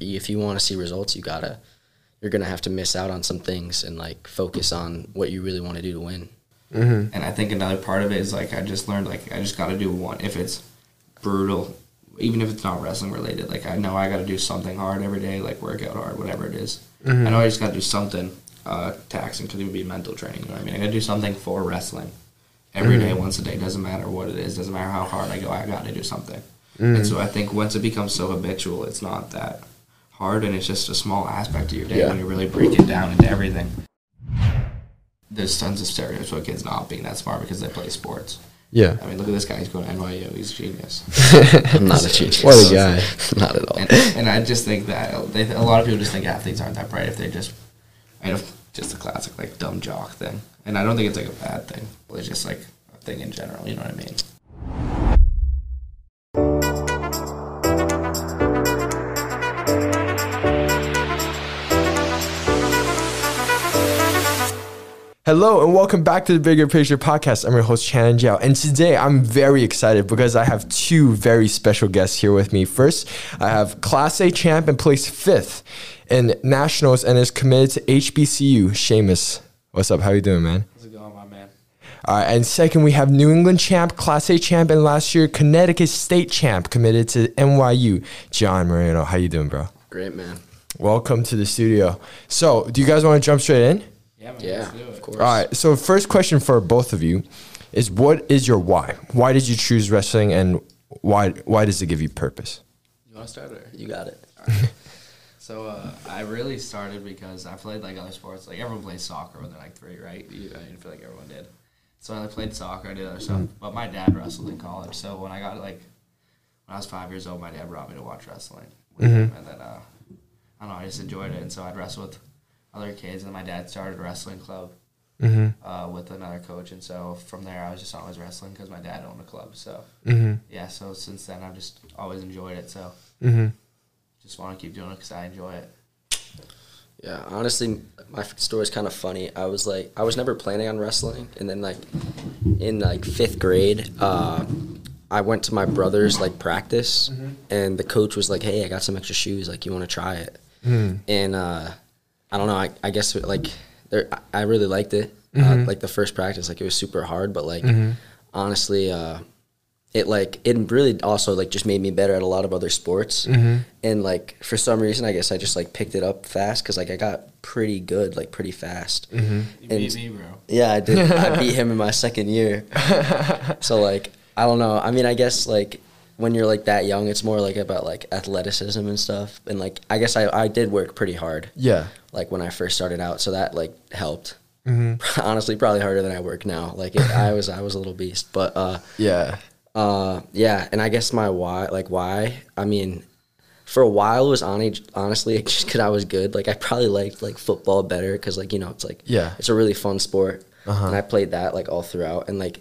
If you want to see results, you gotta you're gonna have to miss out on some things and like focus on what you really want to do to win. Mm-hmm. And I think another part of it is like I just learned like I just got to do one. If it's brutal, even if it's not wrestling related, like I know I got to do something hard every day, like work out hard, whatever it is. Mm-hmm. I know I just got to do something uh, taxing. Could even be mental training. You know what I mean? I got to do something for wrestling every mm-hmm. day, once a day. Doesn't matter what it is. Doesn't matter how hard I go. I got to do something. And so I think once it becomes so habitual, it's not that hard, and it's just a small aspect of your day Yeah. when you really break it down into everything there's tons of stereotypes about kids not being that smart because they play sports. Yeah. I mean, look at this guy. He's going to NYU. He's a genius. I'm not a genius. What a guy. not at all. and, and I just think that they, a lot of people just think athletes aren't that bright if they're just, I know, just a classic like dumb jock thing. And I don't think it's like a bad thing. It's just like a thing in general. You know what I mean? Hello and welcome back to the Bigger Picture Podcast. I'm your host, Channin Zhao. And today I'm very excited because I have two very special guests here with me. First, I have Class A champ and placed fifth in Nationals and is committed to HBCU, Shaymus. What's up? How you doing, man? How's it going, my man? All right, and second, we have New England champ, Class A champ, and last year Connecticut State champ committed to NYU, John Mairano. How you doing, bro? Great man. Welcome to the studio. So, do you guys want to jump straight in? Yeah, man. Yeah, let's do it. of course. All right. So first question for both of you is what is your why? Why did you choose wrestling and why why does it give you purpose? You want to start or? You got it. So uh, I really started because I played like other sports. Like everyone plays soccer when they're like three, right? You, I didn't feel like everyone did. So I played soccer. I did other stuff. But my dad wrestled in college. So when I got like when I was five years old, my dad brought me to watch wrestling. with him, And then uh, I don't know, I just enjoyed it. And so I'd wrestle with other kids. And my dad started a wrestling club Mm-hmm. uh, with another coach. And so from there, I was just always wrestling because my dad owned a club. So Mm-hmm. yeah. So since then, I've just always enjoyed it. So Mm-hmm. just want to keep doing it because I enjoy it. Yeah, honestly, my story is kind of funny. I was like, I was never planning on wrestling, and then like, in like fifth grade, uh, I went to my brother's like practice, and the coach was like, "Hey, I got some extra shoes. Like, you want to try it?" And uh, I don't know. I, I guess like, there, I I really liked it. Uh, like the first practice, like it was super hard, but like, honestly, uh, it like it really also like just made me better at a lot of other sports. And like for some reason i guess i just like picked it up fast because like i got pretty good like pretty fast. You And- beat me, bro. yeah i did. I beat him in my second year. So like i don't know. I mean i guess like when you're like that young it's more like about like athleticism and stuff and like i guess i, I did work pretty hard Yeah. like when i first started out so that like helped Mm-hmm. honestly probably harder than i work now like it, i was i was a little beast but uh Yeah. uh, yeah, and I guess my why, like why, I mean, for a while it was on honestly just because I was good. Like I probably liked like football better because like you know it's like Yeah. it's a really fun sport, Uh-huh. and I played that like all throughout. And like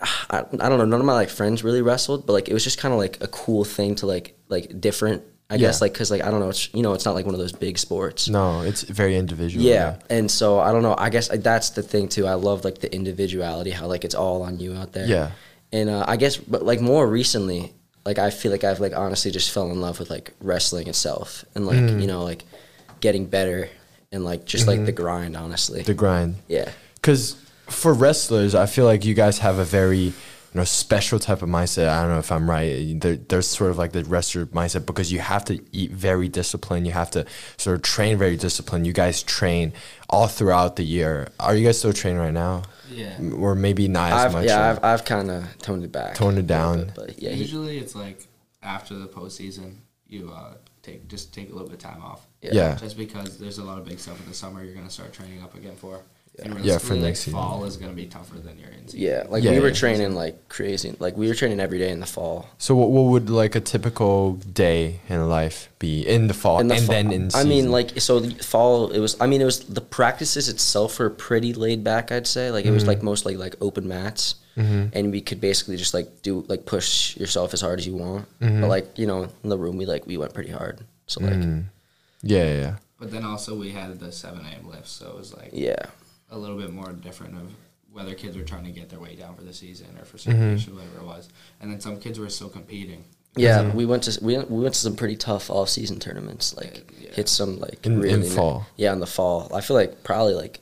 I, I don't know, none of my like friends really wrestled, but like it was just kind of like a cool thing to like like different. I Yeah. guess like because like I don't know, it's you know it's not like one of those big sports. No, it's very individual. Yeah, and so I don't know. I guess that's the thing too. I love like the individuality, how like it's all on you out there. Yeah. and uh, I guess, but like more recently, like I feel like I've like honestly just fell in love with like wrestling itself, and like Mm. you know like getting better, and like just like the grind. Honestly, Mm-hmm. The grind. yeah, Because for wrestlers, I feel like you guys have a very you know special type of mindset. I don't know if I'm right. There, there's sort of like the wrestler mindset because you have to eat very disciplined. You have to sort of train very disciplined. You guys train all throughout the year. Are you guys still training right now? Yeah. Or maybe not as I've much. yeah I've I've kind of toned it back, Toned it down. bit, but yeah, he, Usually it's like after the postseason, you uh, take just take a little bit of time off. yeah. yeah. Just because there's a lot of big stuff in the summer you're gonna start training up again for. And Yeah, for realistically, like, next season. fall is gonna be tougher than your in season. Yeah, like Yeah, we were yeah. training like crazy. Like we were training every day in the fall. So what, what would like a typical day in life be in the fall In the and fall- then in I mean, like so the fall. It was. I mean, it was the practices itself were pretty laid back. I'd say like it was Mm-hmm. like mostly like open mats, and we could basically just like do like push yourself as hard as you want. Mm-hmm. But like you know, in the room we like we went pretty hard. So like Mm. yeah, yeah, yeah. But then also we had the seven AM lifts, so it was like yeah, a little bit more different of whether kids were trying to get their way down for the season or for Mm-hmm. certification, whatever it was. And then some kids were still competing. Yeah, Mm-hmm. we went to we, we went to some pretty tough off season tournaments. Like Yeah. hit some like In- in really fall. Yeah, in the fall. I feel like probably like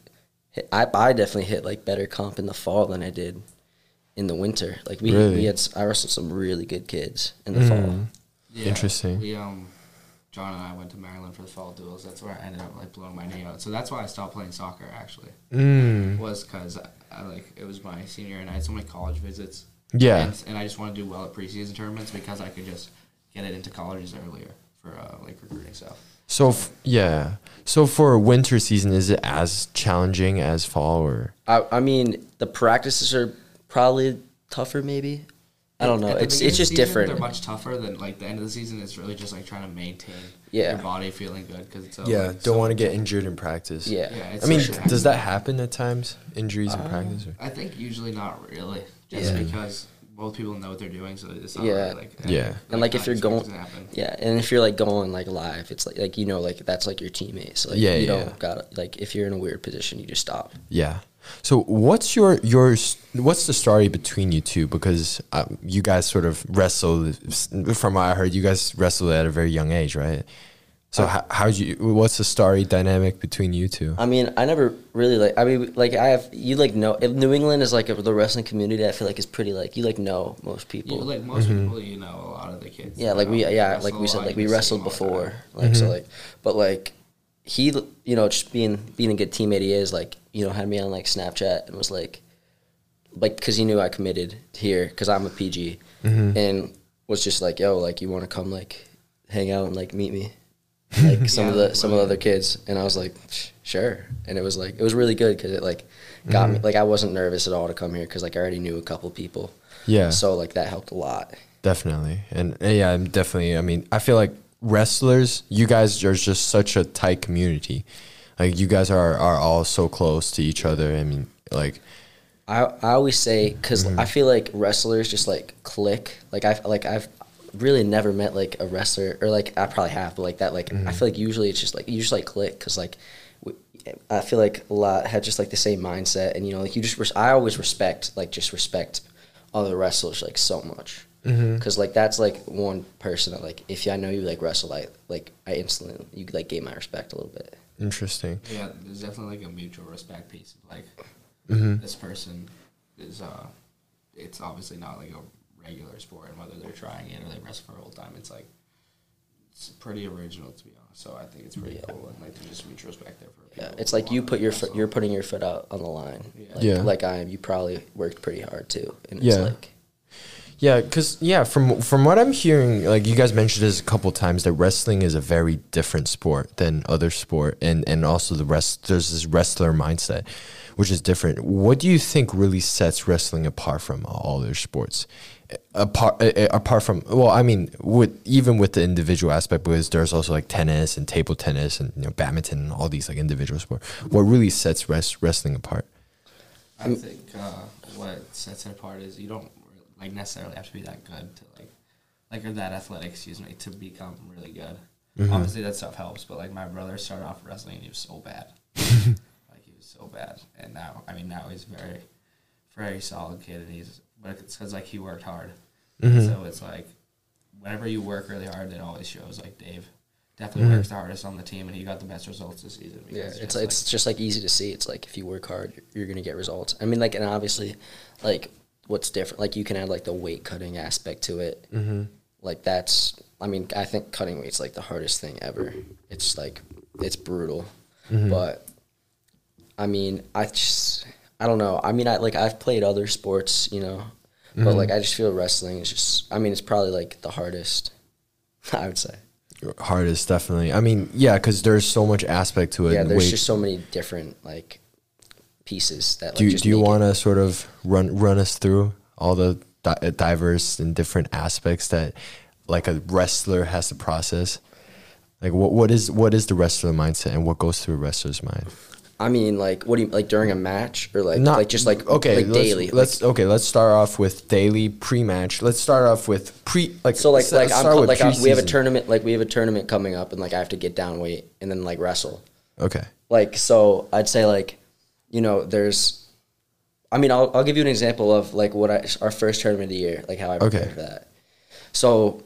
hit, I I definitely hit like better comp in the fall than I did in the winter. Like we Really? we had I wrestled some really good kids in the fall. Mm. Yeah, Interesting. We um, John and I went to Maryland for the fall duels. That's where I ended up like blowing my knee out. So that's why I stopped playing soccer. Actually, Mm. was because I, I like it was my senior year and I had so many college visits. Yeah. and, and I just want to do well at preseason tournaments because I could just get it into colleges earlier for uh, like recruiting stuff. So f- yeah. So for winter season, is it as challenging as fall or? I I mean the practices are probably tougher maybe. I don't know. At It's beginning it's just the season, different. They're much tougher than like the end of the season. It's really just like trying to maintain Yeah. your body feeling good because it's so, Yeah, like, don't so- want to get injured in practice. yeah. Yeah, it's I mean, such a- does that happen at times? Injuries in Uh, practice? Or? I think usually not really, just Yeah. because both people know what they're doing, so it's not Yeah. really like Yeah. And like if you're going, yeah, and if you're like going like live, it's like like you know like that's like your teammate. So like Yeah, you yeah. don't got like if you're in a weird position, you just stop. Yeah. So what's your your what's the story between you two? Because um, you guys sort of wrestled. From what I heard, you guys wrestled at a very young age, right? So Uh, how how you? What's the story dynamic between you two? I mean, I never really like. I mean, like I have you like know if New England is like a, the wrestling community. I feel like is pretty like you like know most people. You, like most Mm-hmm. people, you know a lot of the kids. yeah, like we yeah like we said like we wrestled them all the time. before. Like Mm-hmm. so like, but like he you know just being being a good teammate he is like you know had me on like Snapchat and was like like because he knew I committed here because I'm a PG Mm-hmm. and was just like yo like you want to come like hang out and like meet me like some of the some of the other kids and I was like sure and it was like it was really good because it like got me like I wasn't nervous at all to come here because like I already knew a couple people Yeah, so like that helped a lot definitely. And yeah, I'm definitely. I mean, I feel like wrestlers, you guys are just such a tight community. Like you guys are are all so close to each other. I mean, like I I always say because Mm-hmm. I feel like wrestlers just like click. Like I've like I've really never met like a wrestler or like I probably have, but like that like Mm-hmm. I feel like usually it's just like you just like click because like we, I feel like a lot had just like the same mindset and you know like you just res- I always respect like just respect other wrestlers like so much Mm-hmm. because like that's like one person that like if I know you like wrestle I like I instantly you like gain my respect a little bit. interesting. Yeah, there's definitely like a mutual respect piece. Of like Mm-hmm. this person is uh, it's obviously not like a regular sport, and whether they're trying it or they wrestle for a whole time, it's like it's pretty original to be honest. So I think it's pretty Yeah. cool and like there's just mutual respect there for Yeah, people it's like you put your foot, you're putting your foot out on the line. Yeah. Like, Yeah. like I am. You probably worked pretty hard too, and it's Yeah. like Yeah, because yeah, from from what I'm hearing, like you guys mentioned this a couple times, that wrestling is a very different sport than other sport, and and also the rest there's this wrestler mindset, which is different. What do you think really sets wrestling apart from all other sports? Apart apart from well, I mean, with even with the individual aspect, because there's also like tennis and table tennis and you know badminton and all these like individual sports. What really sets rest, wrestling apart? I think uh, what sets it apart is you don't like necessarily have to be that good to like like or that athletic, excuse me, to become really good. Mm-hmm. Obviously, that stuff helps, but like my brother started off wrestling, and he was so bad, like he was so bad, and now I mean now he's very very solid kid, and he's but it's because like he worked hard, Mm-hmm. so it's like whenever you work really hard, it always shows. Like Dave definitely Mm-hmm. works the hardest on the team, and he got the best results this season. yeah, because it's just, it's just like easy to see. It's like if you work hard, you're gonna get results. I mean, like and obviously, like what's different? Like you can add like the weight cutting aspect to it. Mm-hmm. Like that's. I mean, I think cutting weight's like the hardest thing ever. It's like it's brutal, but I mean, I just I don't know. I mean, I like I've played other sports, you know, but like I just feel wrestling is just. I mean, it's probably like the hardest. I would say. Hardest, definitely. I mean, yeah, because there's so much aspect to it. Yeah, there's weight- just so many different like pieces that. Like, do you, just do you want to sort of run run us through all the di- uh, diverse and different aspects that like a wrestler has to process like what what is what is the wrestler mindset and what goes through a wrestler's mind I mean, like, what do you like during a match or like, Not- like just like okay like let's, daily? let's okay let's start off with daily pre-match let's start off with pre like so like let's like I'm start co- with like I, we have a tournament like we have a tournament coming up and like I have to get down weight and then like wrestle. okay Like so, I'd say like, you know, there's. I mean, I'll I'll give you an example of like what I our first tournament of the year, like how I prepared Okay. for that. So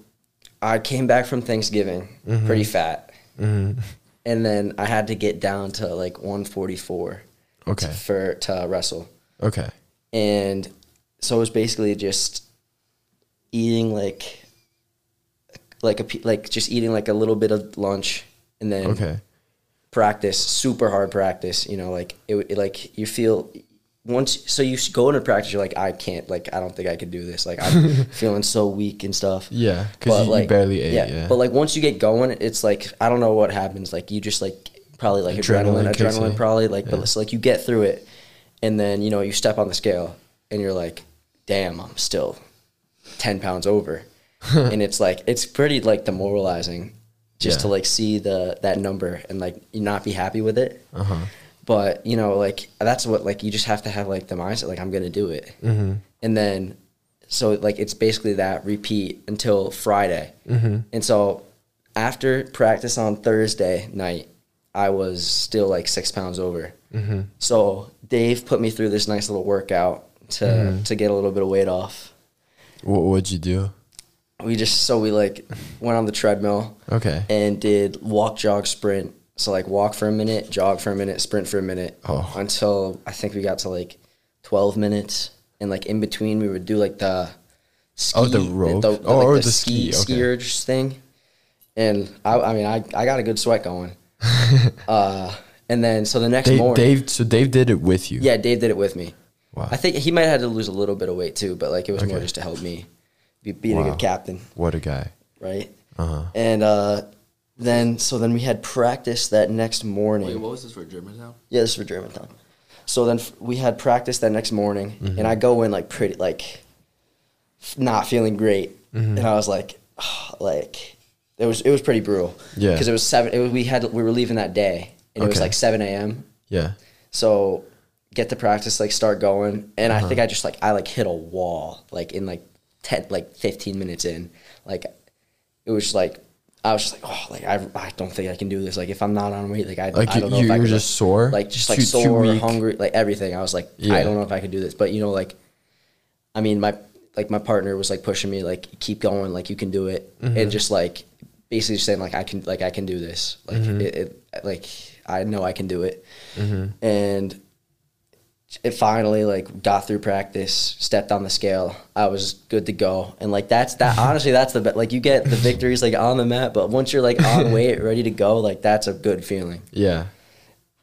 I came back from Thanksgiving Mm-hmm. pretty fat, and then I had to get down to like 144 Okay. to, for to wrestle, Okay. and so it was basically just eating like like a like just eating like a little bit of lunch, and then Okay. Practice, super hard practice. You know, like it, it like you feel once. So you go into practice, you're like, I can't. Like I don't think I could do this. Like I'm feeling so weak and stuff. Yeah, because you, like, you barely ate. Yeah. But like once you get going, it's like I don't know what happens. Like you just like probably like Adrenaline adrenaline, adrenaline, probably like. Yeah. But it's like you get through it, and then you know you step on the scale, and you're like, damn, I'm still ten pounds over, and it's like it's pretty like demoralizing, just Yeah. to like see the that number and like you not be happy with it. uh huh. But you know, like that's what like you just have to have like the mindset like I'm gonna do it, Mm-hmm. and then so like it's basically that repeat until Friday, Mm-hmm. and so after practice on Thursday night, I was still like six pounds over. Mm-hmm. So Dave put me through this nice little workout to Mm-hmm. to get a little bit of weight off. What would you do? We just so we like went on the treadmill Okay. and did walk, jog, sprint. So like walk for a minute, jog for a minute, sprint for a minute Oh. until I think we got to like twelve minutes, and like in between we would do like the ski, Oh, the rope? the, Oh, like, or the, the ski ski, okay. erg thing. And I, I mean, I, I got a good sweat going. uh, and then so the next Dave, morning, Dave. So Dave did it with you. yeah, Dave did it with me. Wow. I think he might have had to lose a little bit of weight too, but like it was more just to help me be being a good captain, What a guy. right? Uh huh. And uh, then so then we had practice that next morning. Wait, what was this for Germantown? Yeah, this is for Germantown. So then f- we had practice that next morning, Mm-hmm. and I go in like pretty like f- not feeling great, Mm-hmm. and I was like, like it was it was pretty brutal. Yeah. because it was seven. It was, we had we were leaving that day, and it was like seven a.m. Yeah. So get to practice, like start going, and Uh-huh. I think I just like I like hit a wall like in like ten like fifteen minutes in, like it was like. I was just like, oh, like I, I don't think I can do this. Like if I'm not on weight, like I, Like I don't know you if I were could, just sore. like just like Too- too sore, weak? hungry, like everything. I was like, Yeah. I don't know if I could do this, but you know, like, I mean, my like my partner was like pushing me, like, keep going, like you can do it, Mm-hmm. and just like basically just saying like I can, like I can do this, like Mm-hmm. it, it, like I know I can do it, and it finally like got through practice, stepped on the scale, I was good to go, and like that's that. honestly, that's the be- like you get the victories like on the mat, but once you're like on weight, ready to go, like that's a good feeling. Yeah.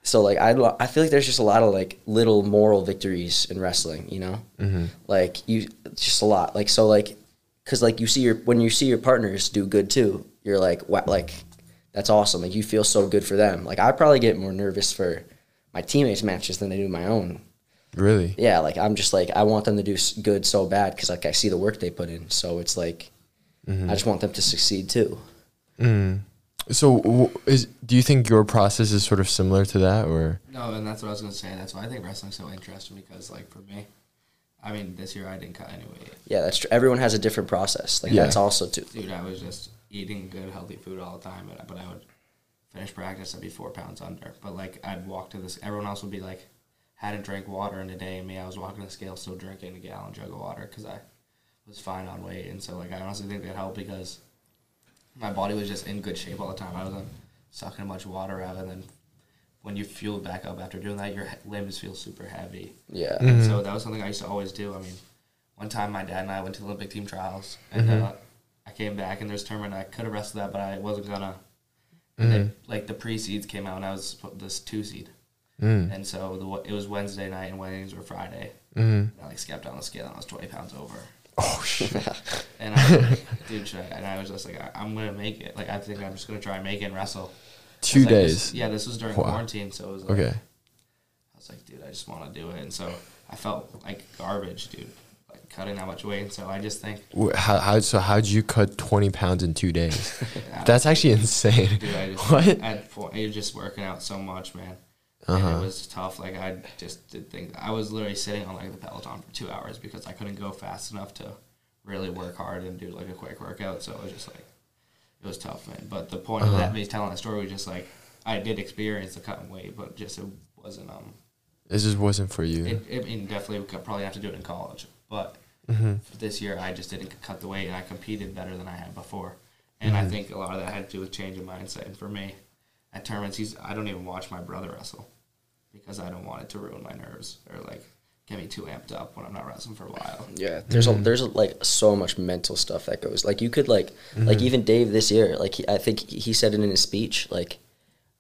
So like I, I feel like there's just a lot of like little moral victories in wrestling, you know, Mm-hmm. like you just a lot. Like so like, cause like you see your when you see your partners do good too, you're like wow, like that's awesome. Like you feel so good for them. Like I probably get more nervous for my teammates matches than I do my own. Really. Yeah, like I'm just like I want them to do good so bad because like I see the work they put in. So it's like mm-hmm. I just want them to succeed too. Mm. So, is do you think your process is sort of similar to that, or No, and that's what I was gonna say. That's why I think wrestling's so interesting because, like, for me, I mean, this year I didn't cut any weight. Yeah, that's true. Everyone has a different process. Like Yeah. that's also too. Dude, I was just eating good, healthy food all the time, but, but I would finish practice, I'd be four pounds under. But, like, I'd walk to this, everyone else would be like, hadn't drank water in a day, and me, I was walking the scale still drinking a gallon jug of water because I was fine on weight. And so, like, I honestly think that helped because my body was just in good shape all the time. I wasn't sucking as much water out, and then when you fuel back up after doing that, your limbs feel super heavy. Yeah. And mm-hmm. so that was something I used to always do. I mean, one time my dad and I went to the Olympic team trials, and mm-hmm. uh, I came back and there's a tournament I could have wrestled that, but I wasn't gonna. And mm-hmm. then, like the pre seeds came out, and I was this two seed, Mm. and so the, it was Wednesday night, and weddings were Friday. Mm-hmm. And I like stepped on the scale, and I was twenty pounds over. oh shit, And I was like, dude, I? And I was just like, I, I'm gonna make it. Like I think I'm just gonna try and make it and wrestle. two like days. this- yeah, this was during Wow. quarantine, so it was like, Okay. I was like, dude, I just want to do it. And so I felt like garbage, dude, like cutting that much weight. And so I just think, How, how so? How'd you cut twenty pounds in two days? That's actually insane. dude, I just, What? At, it was just working out so much, man. And Uh-huh. it was tough. Like I just did think I was literally sitting on like the Peloton for two hours because I couldn't go fast enough to really work hard and do like a quick workout. So it was just like it was tough, man. But the point of Uh-huh. that me telling that story was just like I did experience the cutting weight, but just it wasn't um It just wasn't for you. It, it, I mean, definitely would probably have to do it in college, but Mm-hmm. this year I just didn't cut the weight, and I competed better than I had before. And Mm-hmm. I think a lot of that had to do with change of mindset. And for me, at tournaments, he's I don't even watch my brother wrestle because I don't want it to ruin my nerves or like get me too amped up when I'm not wrestling for a while. Yeah, there's a there's a, like so much mental stuff that goes. Like you could like Mm-hmm. like even Dave this year, like he, I think he said it in his speech, like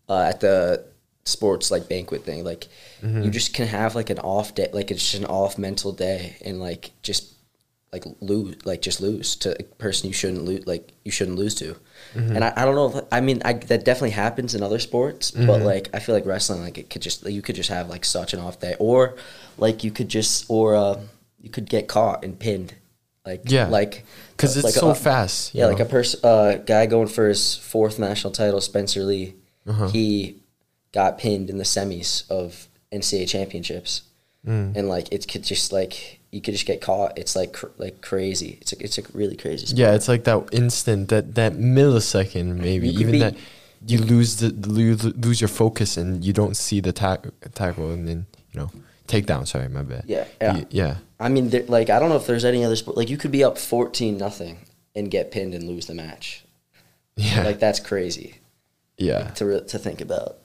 uh, at the sports like banquet thing, like Mm-hmm. you just can have like an off day, like it's just an off mental day, and like just like lose, like just lose to a person you shouldn't lose, like you shouldn't lose to. Mm-hmm. And I, I don't know. If, I mean, I, that definitely happens in other sports, but like I feel like wrestling, like it could just you could just have like such an off day, or like you could just or uh, you could get caught and pinned, like Yeah. like because it's like so a- fast. yeah, like a person, uh, guy going for his fourth national title, Spencer Lee. Uh-huh. He got pinned in the semis of NCAA championships, Mm. and like it could just like you could just get caught. It's like cr- like crazy. It's a, it's a really crazy. Sport. Yeah, it's like that instant, that that millisecond, maybe even be- that you lose the lose, lose your focus and you don't see the tack tackle and then you know takedown. Sorry, my bad. Yeah, yeah. You- yeah. I mean, like I don't know if there's any other sport. Like you could be up fourteen nothing and get pinned and lose the match. Yeah, Like that's crazy yeah. to re- to think about.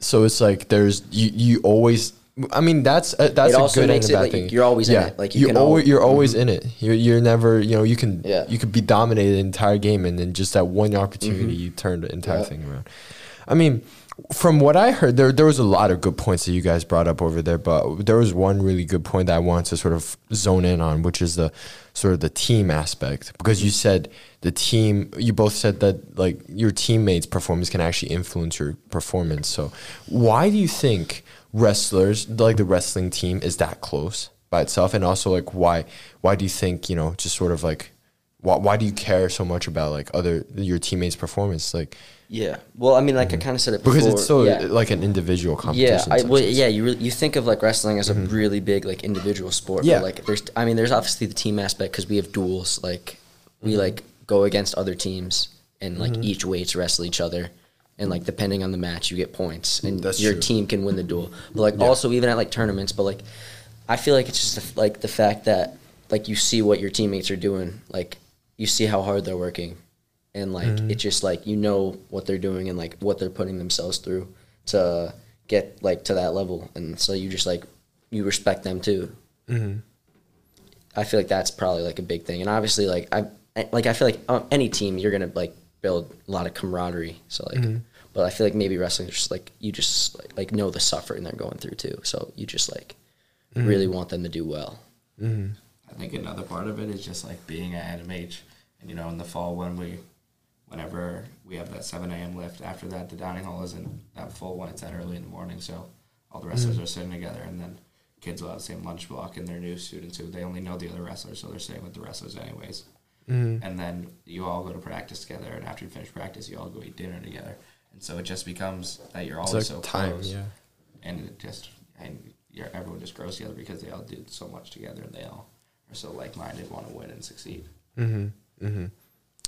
So it's like there's you you always. I mean that's a, that's It a good and makes a it bad like thing. you're always in it. Like, you you can always you're always mm-hmm. in it. You're you're never you know you can Yeah. you could be dominated the entire game and then just that one opportunity mm-hmm. you turn the entire Yeah. thing around. I mean, from what I heard, there there was a lot of good points that you guys brought up over there, but there was one really good point that I wanted to sort of zone in on, which is the sort of the team aspect. Because you said the team, you both said that like your teammates' performance can actually influence your performance. So, why do you think wrestlers like the wrestling team is that close by itself? And also, like, why why do you think you know just sort of like why, why do you care so much about like other your teammates' performance? Like Yeah. Well, I mean, like I kind of said it Mm-hmm. because it's so yeah. like an individual Yeah, competition. I, well, yeah. You re- you think of like wrestling as a really big like individual sport. Yeah. But, like there's, I mean, there's obviously the team aspect because we have duels. Like we Mm-hmm. like go against other teams and like each weights wrestle each other, and like depending on the match, you get points, and That's your true. team can win the duel. But like Yeah. also even at like tournaments, but like I feel like it's just the, like the fact that like you see what your teammates are doing, like you see how hard they're working, and like Mm-hmm. it's just like you know what they're doing and like what they're putting themselves through to get like to that level, and so you just like you respect them too. Mm-hmm. I feel like that's probably like a big thing, and obviously like I I- like I feel like uh, any team you're gonna like build a lot of camaraderie. So like, Mm-hmm. But I feel like maybe wrestling is just like you just like, like know the suffering they're going through too. So you just like Mm-hmm. really want them to do well. Mm-hmm. I think another part of it is just like being at NMH, and you know, in the fall when we, whenever we have that seven a.m. lift, after that the dining hall isn't that full when it's that early in the morning, so all the wrestlers mm-hmm. are sitting together, and then kids will have the same lunch block, and they're new students who they only know the other wrestlers, so they're staying with the wrestlers anyways. Mm-hmm. And then you all go to practice together, and after you finish practice, you all go eat dinner together, and so it just becomes that you're always like so time, close yeah. and it just and you're, everyone just grows together because they all do so much together and they all are so like minded, want to win and succeed. Mm-hmm, mm-hmm.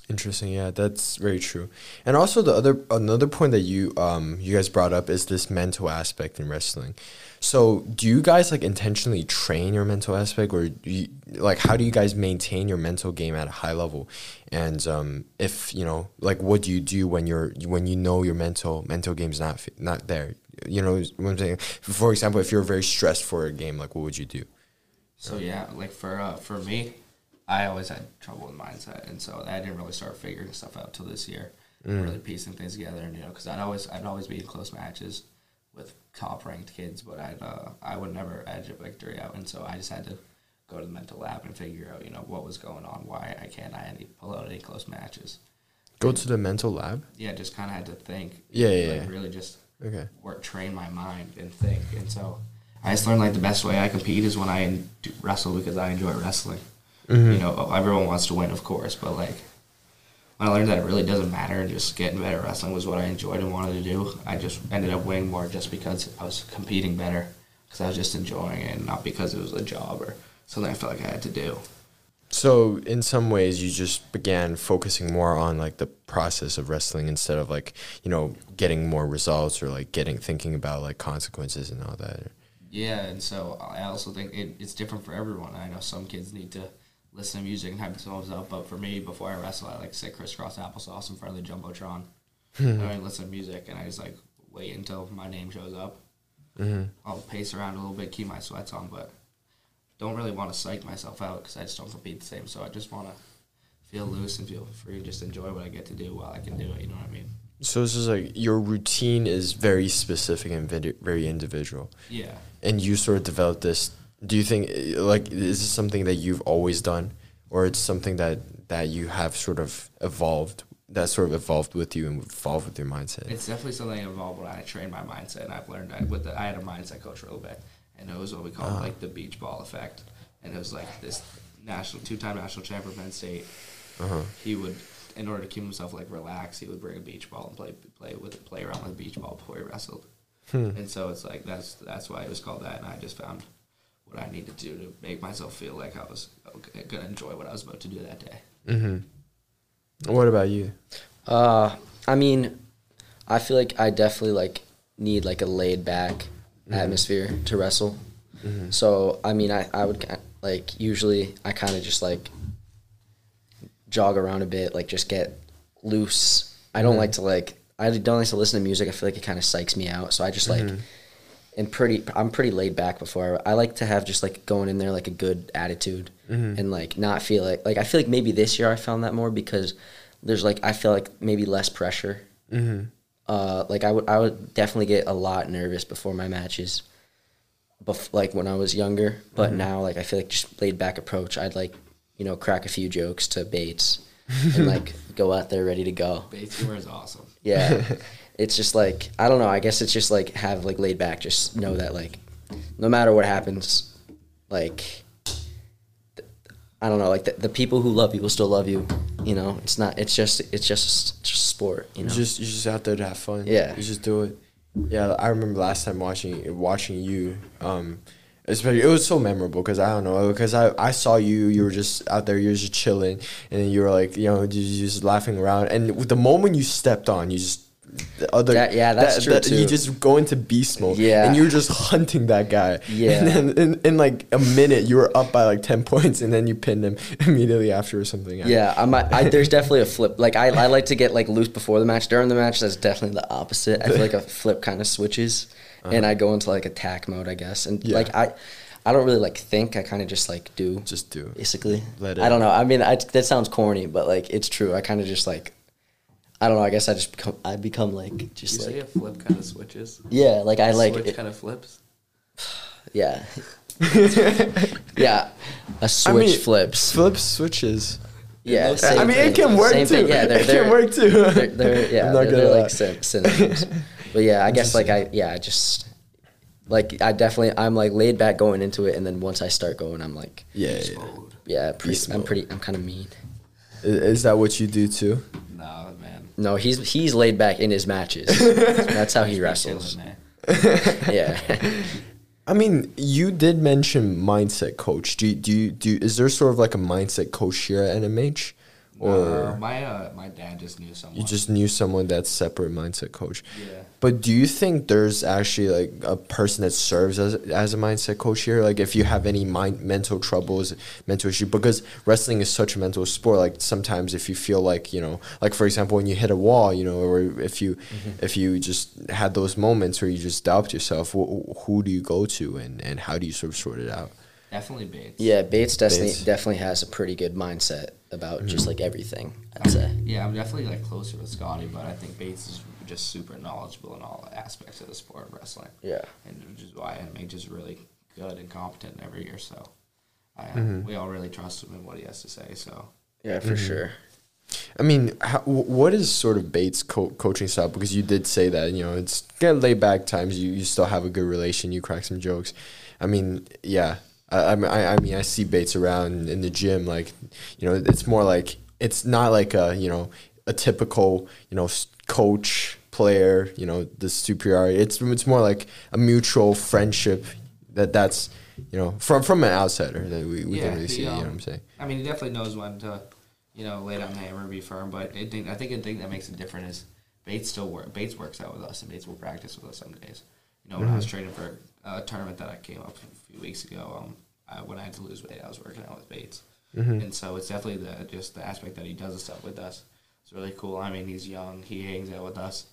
Interesting. Yeah, that's very true. And also the other another point that you um you guys brought up is this mental aspect in wrestling. So, do you guys like intentionally train your mental aspect, or you, like how do you guys maintain your mental game at a high level? And um, if you know, like, what do you do when you're when you know your mental mental game's not not there? You know what I'm saying? For example, if you're very stressed for a game, like, what would you do? So yeah, like for uh, for me, I always had trouble with mindset, and so I didn't really start figuring stuff out till this year, really piecing things together. And you know, because I'd always I'd always be in close matches with top ranked kids, but I'd uh, I would never edge a victory out, and so I just had to go to the mental lab and figure out you know what was going on, why I can't I any pull out any close matches. Go to the mental lab. Yeah, just kind of had to think. Yeah, yeah, like yeah. really just Okay. work train my mind and think and so i just learned like the best way i compete is when i do wrestle because i enjoy wrestling Mm-hmm. you know everyone wants to win of course but like when i learned that it really doesn't matter and just getting better at wrestling was what i enjoyed and wanted to do i just ended up winning more just because i was competing better because i was just enjoying it and not because it was a job or something i felt like i had to do So in some ways, you just began focusing more on like the process of wrestling instead of like you know getting more results or like getting thinking about like consequences and all that. Yeah, and so I also think it, it's different for everyone. I know some kids need to listen to music and hype themselves up. But for me, before I wrestle, I like sit crisscross applesauce in front of the jumbotron. and I listen to music, and I just like wait until my name shows up. Mm-hmm. I'll pace around a little bit, keep my sweats on, but don't really want to psych myself out because I just don't compete the same. So I just want to feel loose and feel free, and just enjoy what I get to do while I can do it. You know what I mean? So this is like your routine is very specific and very individual, Yeah. and you sort of developed this. Do you think uh, like is this something that you've always done, or it's something that that you have sort of evolved that sort of evolved with you and evolved with your mindset? It's definitely something evolved when I trained my mindset, and I've learned that with the, I had a mindset coach for a little bit, and it was what we called like the beach ball effect, and it was like this national two-time national champion of Penn State. Uh-huh. He would, in order to keep himself like relaxed, he would bring a beach ball and play play with it, play around with a beach ball before he wrestled, and so it's like that's that's why it was called that, and I just found what I needed to do to make myself feel like I was okay, gonna enjoy what I was about to do that day. Mm-hmm. What about you? Uh, I mean, I feel like I definitely like need like a laid back atmosphere to wrestle. So I mean, I I would like usually I kind of just like jog around a bit, like just get loose. I don't like to like I don't like to listen to music. I feel like it kind of psychs me out. So I just like am pretty. I'm pretty laid back before. I, I like to have just like going in there like a good attitude and like not feel like like I feel like maybe this year I found that more because there's like I feel like maybe less pressure. Mm-hmm. Uh, like I would I would definitely get a lot nervous before my matches. Bef- like when I was younger, but now like I feel like just laid back approach. I'd like you know crack a few jokes to Bates and like go out there ready to go. Bates humor is awesome. Yeah. it's just like I don't know, I guess it's just like have like laid back, just know that like no matter what happens, like I don't know, like the, the people who love you will still love you. You know, it's not it's just it's just just sport, you know. just you just out there to have fun. Yeah. You just do it. Yeah, I remember last time watching watching you. Um, especially it was so memorable because I don't know because I, I saw you you were just out there you were just chilling and you were like you know you just laughing around and the moment you stepped on you just other That- yeah, that's true, You too. just go into beast mode Yeah. and you're just hunting that guy Yeah. and then in, in like a minute you were up by like ten points and then you pinned him immediately after or something yeah, I'm, I, there's definitely a flip. Like I, I like to get like loose before the match. During the match, that's definitely the opposite. I feel like a flip kind of switches, and I go into like attack mode, I guess. And Uh-huh. Yeah. like I, I don't really like think. I kind of just like do. just do basically. Let I don't know. I mean, I, that sounds corny, but like it's true. I kind of just like, I don't know. I guess I just become. I become like just You just say a flip kind of switches. yeah. Like I like Switch it- kind of flips. yeah, yeah. A switch mean, flips. flip switches yeah, same I mean, thing. it can work Same too. thing. Yeah, they're, it they're, can work too. They're, they're yeah, I'm not they're, they're like syn- synonyms. but yeah, I guess like I yeah, I just like I definitely I'm like laid back going into it, and then once I start going, I'm like Yeah, yeah. yeah, pretty, I'm pretty I'm kind of mean. I- Is that what you do too? Nah, man. No, he's he's laid back in his matches. That's how he wrestles. Yeah. I mean, you did mention mindset coach. Do you, do you, do you, is there sort of like a mindset coach here at NMH, or Nah, my uh, my dad just knew someone. you just knew someone that's separate mindset coach? yeah. But do you think there's actually like a person that serves as as a mindset coach here? Like if you have any mind mental troubles, mental issue, because wrestling is such a mental sport. Like sometimes if you feel like you know, like for example, when you hit a wall, you know, or if you if you just had those moments where you just doubt yourself, wh- who do you go to and and how do you sort of sort it out? Definitely Bates. Yeah, Bates definitely Bates. definitely has a pretty good mindset about just like everything. I'd say. Yeah, I'm definitely like closer with Scotty, but I think Bates is just super knowledgeable in all aspects of the sport of wrestling, Yeah. and which is why NMH is really good and competent every year. So, I, uh, Mm-hmm. we all really trust him and what he has to say. So, Yeah, for sure. I mean, how, what is sort of Bates' co- coaching style? Because you did say that you know it's kind of laid back times. You you still have a good relation. You crack some jokes. I mean, yeah. I I mean, I, mean, I see Bates around in the gym. Like, you know, it's more like it's not like a you know a typical you know coach player. You know, the superiority. It's it's more like a mutual friendship. That that's you know from from an outsider that we, we Yeah, can really see. You know um, what I'm saying? I mean, he definitely knows when to, you know, lay down the hammer and be firm. But I think I think the thing that makes it different is Bates still work. Bates works out with us, and Bates will practice with us some days. You know, when I was training for a tournament that I came up a few weeks ago, um, I, when I had to lose weight, I was working out with Bates. and so it's definitely the just the aspect that he does the stuff with us. It's really cool. I mean, he's young. He hangs out with us,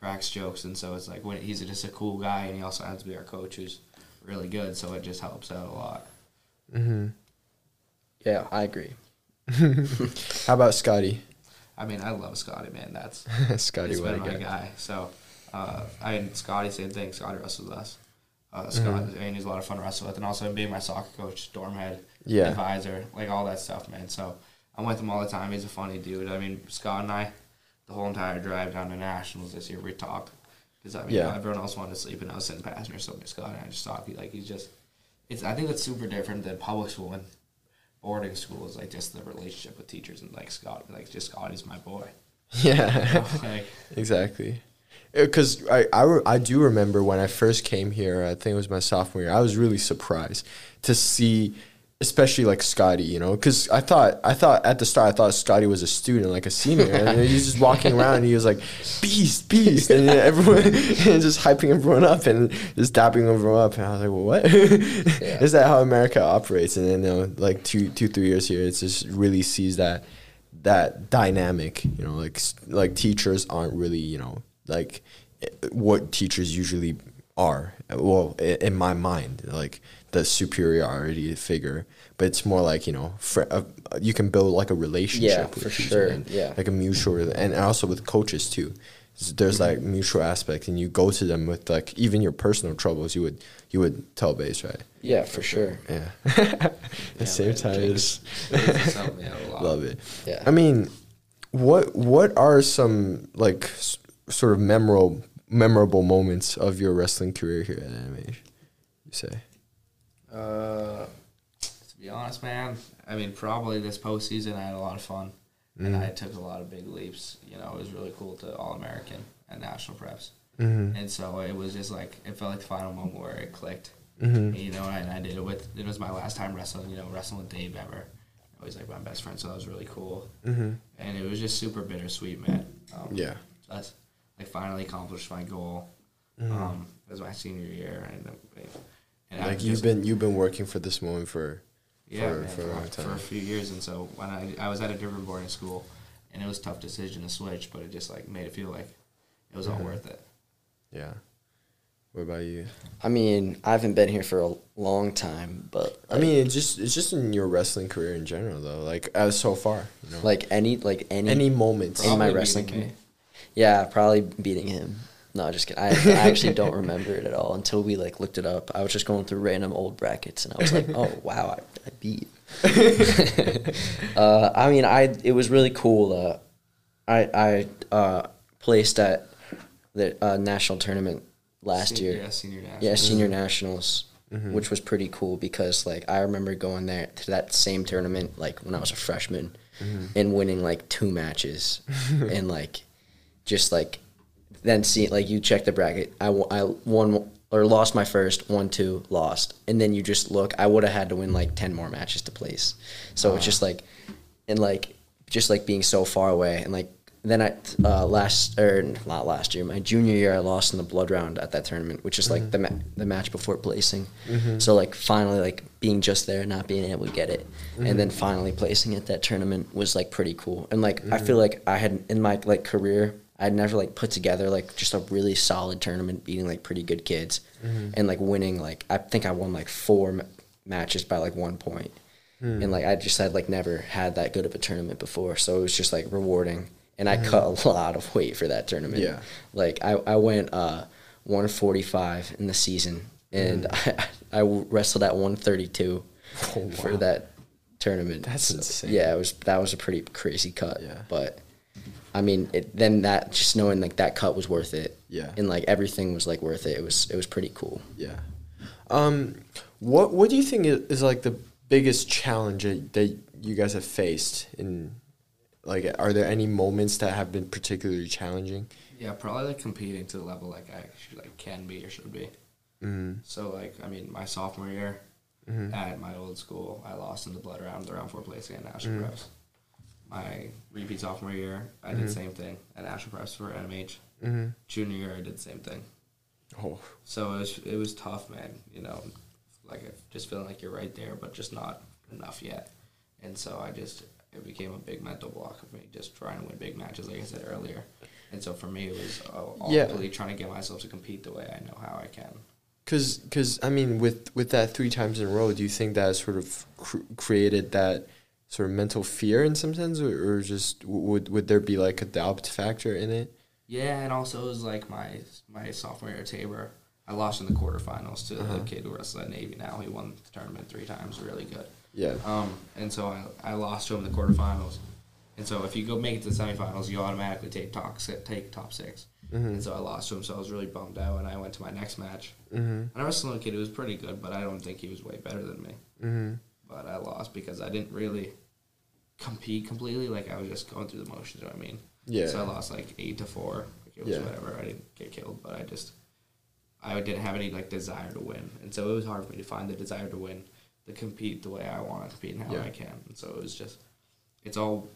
cracks jokes, and so it's like when he's just a cool guy, and he also happens to be our coach, who's really good. So it just helps out a lot. Yeah, I agree. How about Scotty? I mean, I love Scotty, man. That's Scotty, he's what a been my guy. guy. So, uh, I mean, Scotty, same thing. Scotty wrestles with us. Uh, Scott, I mean, he's a lot of fun to wrestle with, and also being my soccer coach, dorm head, Yeah. advisor, like all that stuff, man. So I'm with him all the time. He's a funny dude. I mean, Scott and I, the whole entire drive down to nationals this year, we talked because I mean, Yeah. everyone else wanted to sleep, and I was sitting passenger, so Scott and I just talked. Like he's just, it's. I think that's super different than public school and boarding school is like just the relationship with teachers and like Scott, like just Scotty's my boy. Yeah. like, Exactly. Uh, because I, I, re- I do remember when I first came here, I think it was my sophomore year, I was really surprised to see, especially like Scotty, you know, because I thought, I thought at the start, I thought Scotty was a student, like a senior, and he's just walking around and he was like, beast, beast, and everyone, and just hyping everyone up and just dapping everyone up. And I was like, well, what? Is that how America operates? And then, you know, like two, two, three years here, it's just really sees that that dynamic you know like like teachers aren't really you know like what teachers usually are well in my mind like the superiority figure but it's more like you know fr- uh, you can build like a relationship Yeah, with for teachers sure, and, yeah. like a mutual and also with coaches too S- there's like mutual aspect and you go to them with like even your personal troubles you would you would tell Bates right Yeah, for sure. yeah at the Yeah, same time Jake it's is out a lot. Love it. Yeah. I mean, what what are some like s- sort of memorable memorable moments of your wrestling career here at NMH? You say. Uh, to be honest, man, I mean, probably this postseason I had a lot of fun, and I took a lot of big leaps. You know, it was really cool to All American and national preps, and so it was just like it felt like the final moment where it clicked. You know, and I did it with it was my last time wrestling. You know, wrestling with Dave ever. Always like my best friend, so that was really cool. And it was just super bittersweet, man. Um, Yeah. Just like finally accomplished my goal. Um, it was my senior year, and, uh, and Like just- you've been you've been working for this moment for yeah, for, man, for a long time. for a few years, and so when I I was at a different boarding school, and it was a tough decision to switch, but it just like made it feel like it was all worth it. yeah. What about you? I mean, I haven't been here for a long time, but I mean, it's just it's just in your wrestling career in general though. Like as so far, you know. like any like any any moment. in my wrestling career. Yeah, probably beating him. No, just kidding. I, I actually don't remember it at all until we like looked it up. I was just going through random old brackets and I was like, oh wow, I, I beat. uh, I mean, I it was really cool. Uh, I I uh, placed at the uh, national tournament last Senior- year. yeah, senior national. Yeah, senior nationals, which was pretty cool because like I remember going there to that same tournament like when I was a freshman and winning like two matches and like just like then see like you check the bracket. I, I won or lost my first one two lost. And then you just look. I would have had to win like ten more matches to place. So it's ah. just like and like just like being so far away. And like then I uh, last or not last year my junior year I lost in the blood round at that tournament which is like mm-hmm. the ma- the match before placing. Mm-hmm. So like finally like being just there and not being able to get it and then mm-hmm. finally placing at that tournament was like pretty cool. And like I feel like I had in my like career I'd never like put together like just a really solid tournament beating like pretty good kids mm-hmm. and like winning like I think I won like four ma- matches by like one point hmm. and like I just had like never had that good of a tournament before, so it was just like rewarding. And I mm-hmm. cut a lot of weight for that tournament. Yeah. like I I went uh 145 in the season, and mm. I I wrestled at 132 Oh, for that tournament. That's So, insane. Yeah, it was that was a pretty crazy cut. Yeah. but I mean, it, then that just knowing like that cut was worth it. Yeah. and like everything was like worth it. It was it was pretty cool. Yeah. Um, what what do you think is, is like the biggest challenge that that you guys have faced in like are there any moments that have been particularly challenging? Yeah, probably like competing to the level like I actually like can be or should be. Mm. So like I mean, my sophomore year at my old school, I lost in the blood round, the round four place at national preps. My repeat sophomore year, I did the same thing at national preps for NMH. Mm-hmm. Junior year, I did the same thing. Oh, So it was it was tough, man. You know, like just feeling like you're right there, but just not enough yet. and so I just it became a big mental block of me just trying to win big matches, like I said earlier. And so for me, it was uh, Yeah. ultimately trying to get myself to compete the way I know how I can. Cause, cause I mean, with with that three times in a row, do you think that sort of cr- created that sort of mental fear in some sense, or, or just would would there be like a doubt factor in it? Yeah, and also it was like my my sophomore year at Tabor. I lost in the quarterfinals to Uh-huh. the kid who wrestles at Navy now. He won the tournament three times, really good. Yeah. Um, and so I, I lost to him in the quarterfinals. And so if you go make it to the semifinals, you automatically take top take top 6 Mm-hmm. And so I lost to him, so I was really bummed out. And I went to my next match, Mm-hmm. and I wrestled a kid who was pretty good, but I don't think he was way better than me. Mm-hmm. But I lost because I didn't really compete completely. Like I was just going through the motions. You know what I mean? Yeah. So I lost like eight to four. Like it was Yeah. whatever. I didn't get killed, but I just I didn't have any like desire to win, and so it was hard for me to find the desire to win, to compete the way I want to compete and how Yeah. I can. And so it was just, it's all,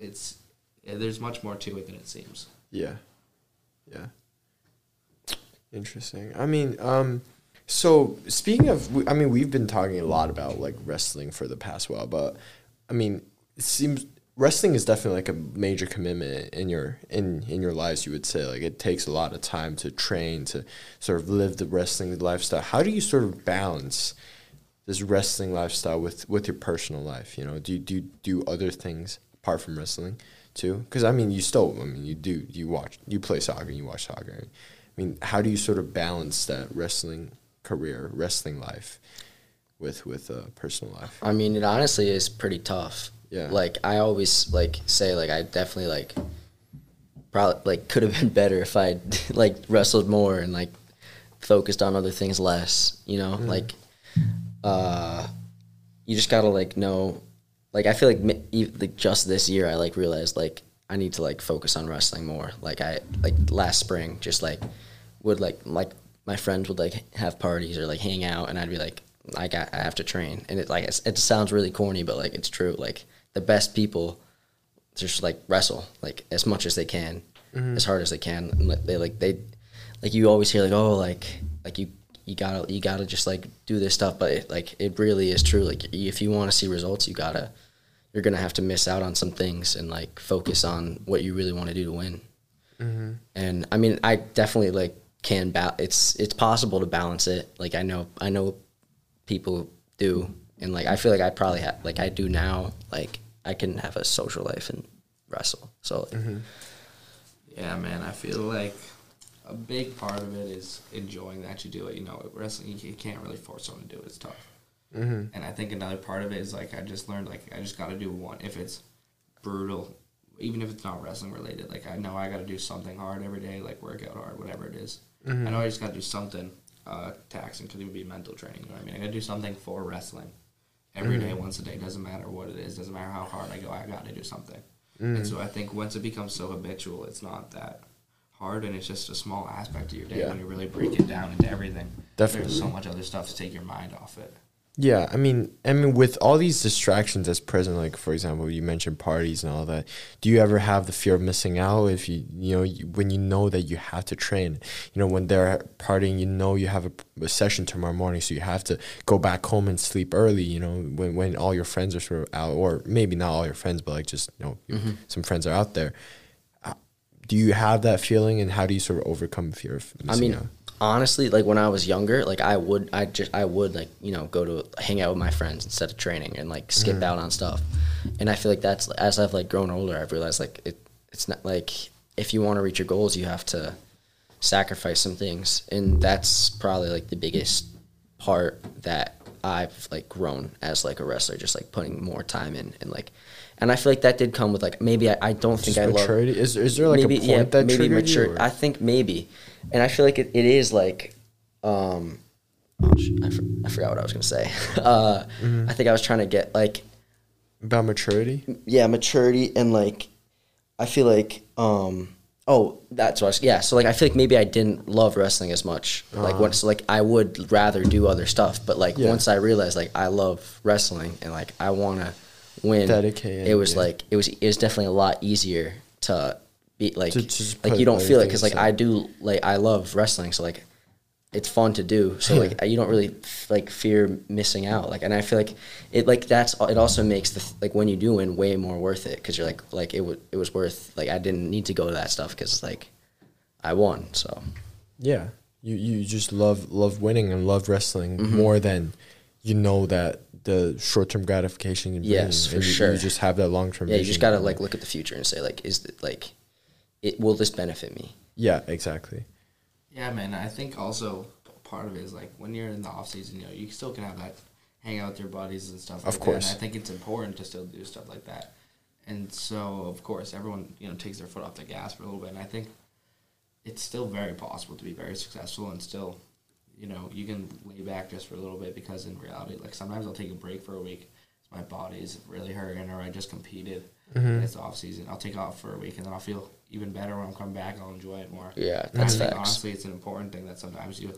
it's there's much more to it than it seems. Yeah. Yeah. Interesting. I mean, um, so speaking of, I mean, we've been talking a lot about like wrestling for the past while, but I mean, it seems wrestling is definitely like a major commitment in your in in your lives. You would say like it takes a lot of time to train to sort of live the wrestling lifestyle. How do you sort of balance this wrestling lifestyle with with your personal life? You know, do you do you do other things apart from wrestling too? Because I mean, you still, I mean, you do you watch you play soccer, and you watch soccer. I mean, how do you sort of balance that wrestling career, wrestling life, with with uh, personal life? I mean, it honestly is pretty tough. Yeah. Like I always like say like I definitely like probably like could have been better if I like wrestled more and like focused on other things less. You know, like uh, you just gotta like know. Like I feel like mi- like just this year I like realized like I need to like focus on wrestling more. Like I like last spring just like would like like my friends would like have parties or like hang out and I'd be like I got I have to train. And it like it's, it sounds really corny but like it's true. Like the best people just like wrestle like as much as they can mm-hmm. as hard as they can. And like, they like they like you always hear like oh like like you you gotta you gotta just like do this stuff. But it, like it really is true. Like if you want to see results you gotta you're gonna have to miss out on some things and like focus on what you really want to do to win. Mm-hmm. And I mean, I definitely like can ba- it's it's possible to balance it. Like I know I know people do, and like I feel like I probably have like I do now. Like I can have a social life and wrestle. So like, Yeah, man, I feel like a big part of it is enjoying that you do it. You know, wrestling, you can't really force someone to do it. It's tough. Mm-hmm. And I think another part of it is like I just learned like I just got to do one. If it's brutal, even if it's not wrestling related, like I know I got to do something hard every day, like work out hard, whatever it is. Mm-hmm. I know I just got to do something uh, taxing. it would be mental training. You know what I mean? I got to do something for wrestling every mm-hmm. day, once a day. Doesn't matter what it is. Doesn't matter how hard I go. I got to do something. Mm-hmm. And so I think once it becomes so habitual, it's not that hard, and it's just a small aspect of your day Yeah. when you really break it down into everything. Definitely. There's so much other stuff to take your mind off it. Yeah, I mean, I mean, with all these distractions that's present, like for example, you mentioned parties and all that. Do you ever have the fear of missing out if you, you know, you, when you know that you have to train? You know, when they're partying, you know you have a, a session tomorrow morning, so you have to go back home and sleep early. You know, when when all your friends are sort of out, or maybe not all your friends, but like just you know, you- some friends are out there. Uh, Do you have that feeling, and how do you sort of overcome fear of I missing mean, out? Honestly, like when I was younger, like I would I just I would like you know go to hang out with my friends instead of training and like skip mm. out on stuff. And I feel like that's as I've like grown older, I've realized like it it's not like if you want to reach your goals, you have to sacrifice some things, and that's probably like the biggest part that I've like grown as like a wrestler, just like putting more time in and like. And I feel like that did come with like maybe I, I don't think Just I love maturity? Is- is there, like, a point that triggered you, I think maybe, and I feel like it, it is like, um, oh, I, for, I forgot what I was gonna say. Uh, Mm-hmm. I think I was trying to get like About maturity? yeah maturity and like, I feel like um oh that's what I was, yeah so like I feel like maybe I didn't love wrestling as much like once like I would rather do other stuff but like Uh-huh. Yeah. once I realized like I love wrestling and like I want to win Dedicate, it was yeah. like it was it was definitely a lot easier to be like To like you don't feel it because like I do like I love wrestling so like it's fun to do. So like you don't really like fear missing out. Like and I feel like it like that's it also makes the like when you do win way more worth it because you're like like it was it was worth like I didn't need to go to that stuff because like I won. So Yeah, you you just love love winning and love wrestling Mm-hmm. more than you know that the short term gratification. Can Yes, you, for and you, sure. You just have that long term. yeah, you just gotta like look at the future and say like is it like it will this benefit me? Yeah, exactly. Yeah, man. I think also part of it is like when you're in the off season, you know, you still can have that hang out with your buddies and stuff. Of like that, course. and I think it's important to still do stuff like that. And so, of course, everyone you know takes their foot off the gas for a little bit, and I think it's still very possible to be very successful and still, you know, you can lay back just for a little bit because in reality, like sometimes I'll take a break for a week. My body's really hurting, or I just competed. And it's off season. I'll take off for a week, and then I'll feel even better when I'm coming back. I'll enjoy it more. Yeah, I that's think facts. honestly, it's an important thing that sometimes you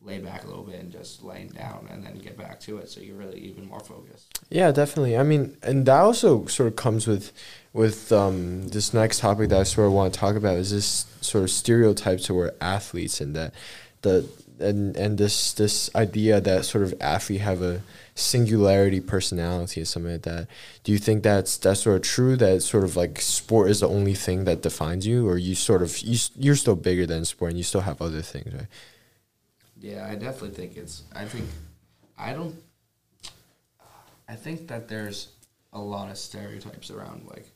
lay back a little bit and just laying down, and then get back to it, so you're really even more focused. Yeah, definitely. I mean, and that also sort of comes with with um, this next topic that I sort of want to talk about is this sort of stereotypes toward athletes and that the and and this this idea that sort of athlete have a singularity personality or something like that. Do you think that's that's sort of true? That sort of like sport is the only thing that defines you, or you sort of you you're still bigger than sport and you still have other things, right? Yeah, I definitely think it's. I think, I don't. I think that there's a lot of stereotypes around like,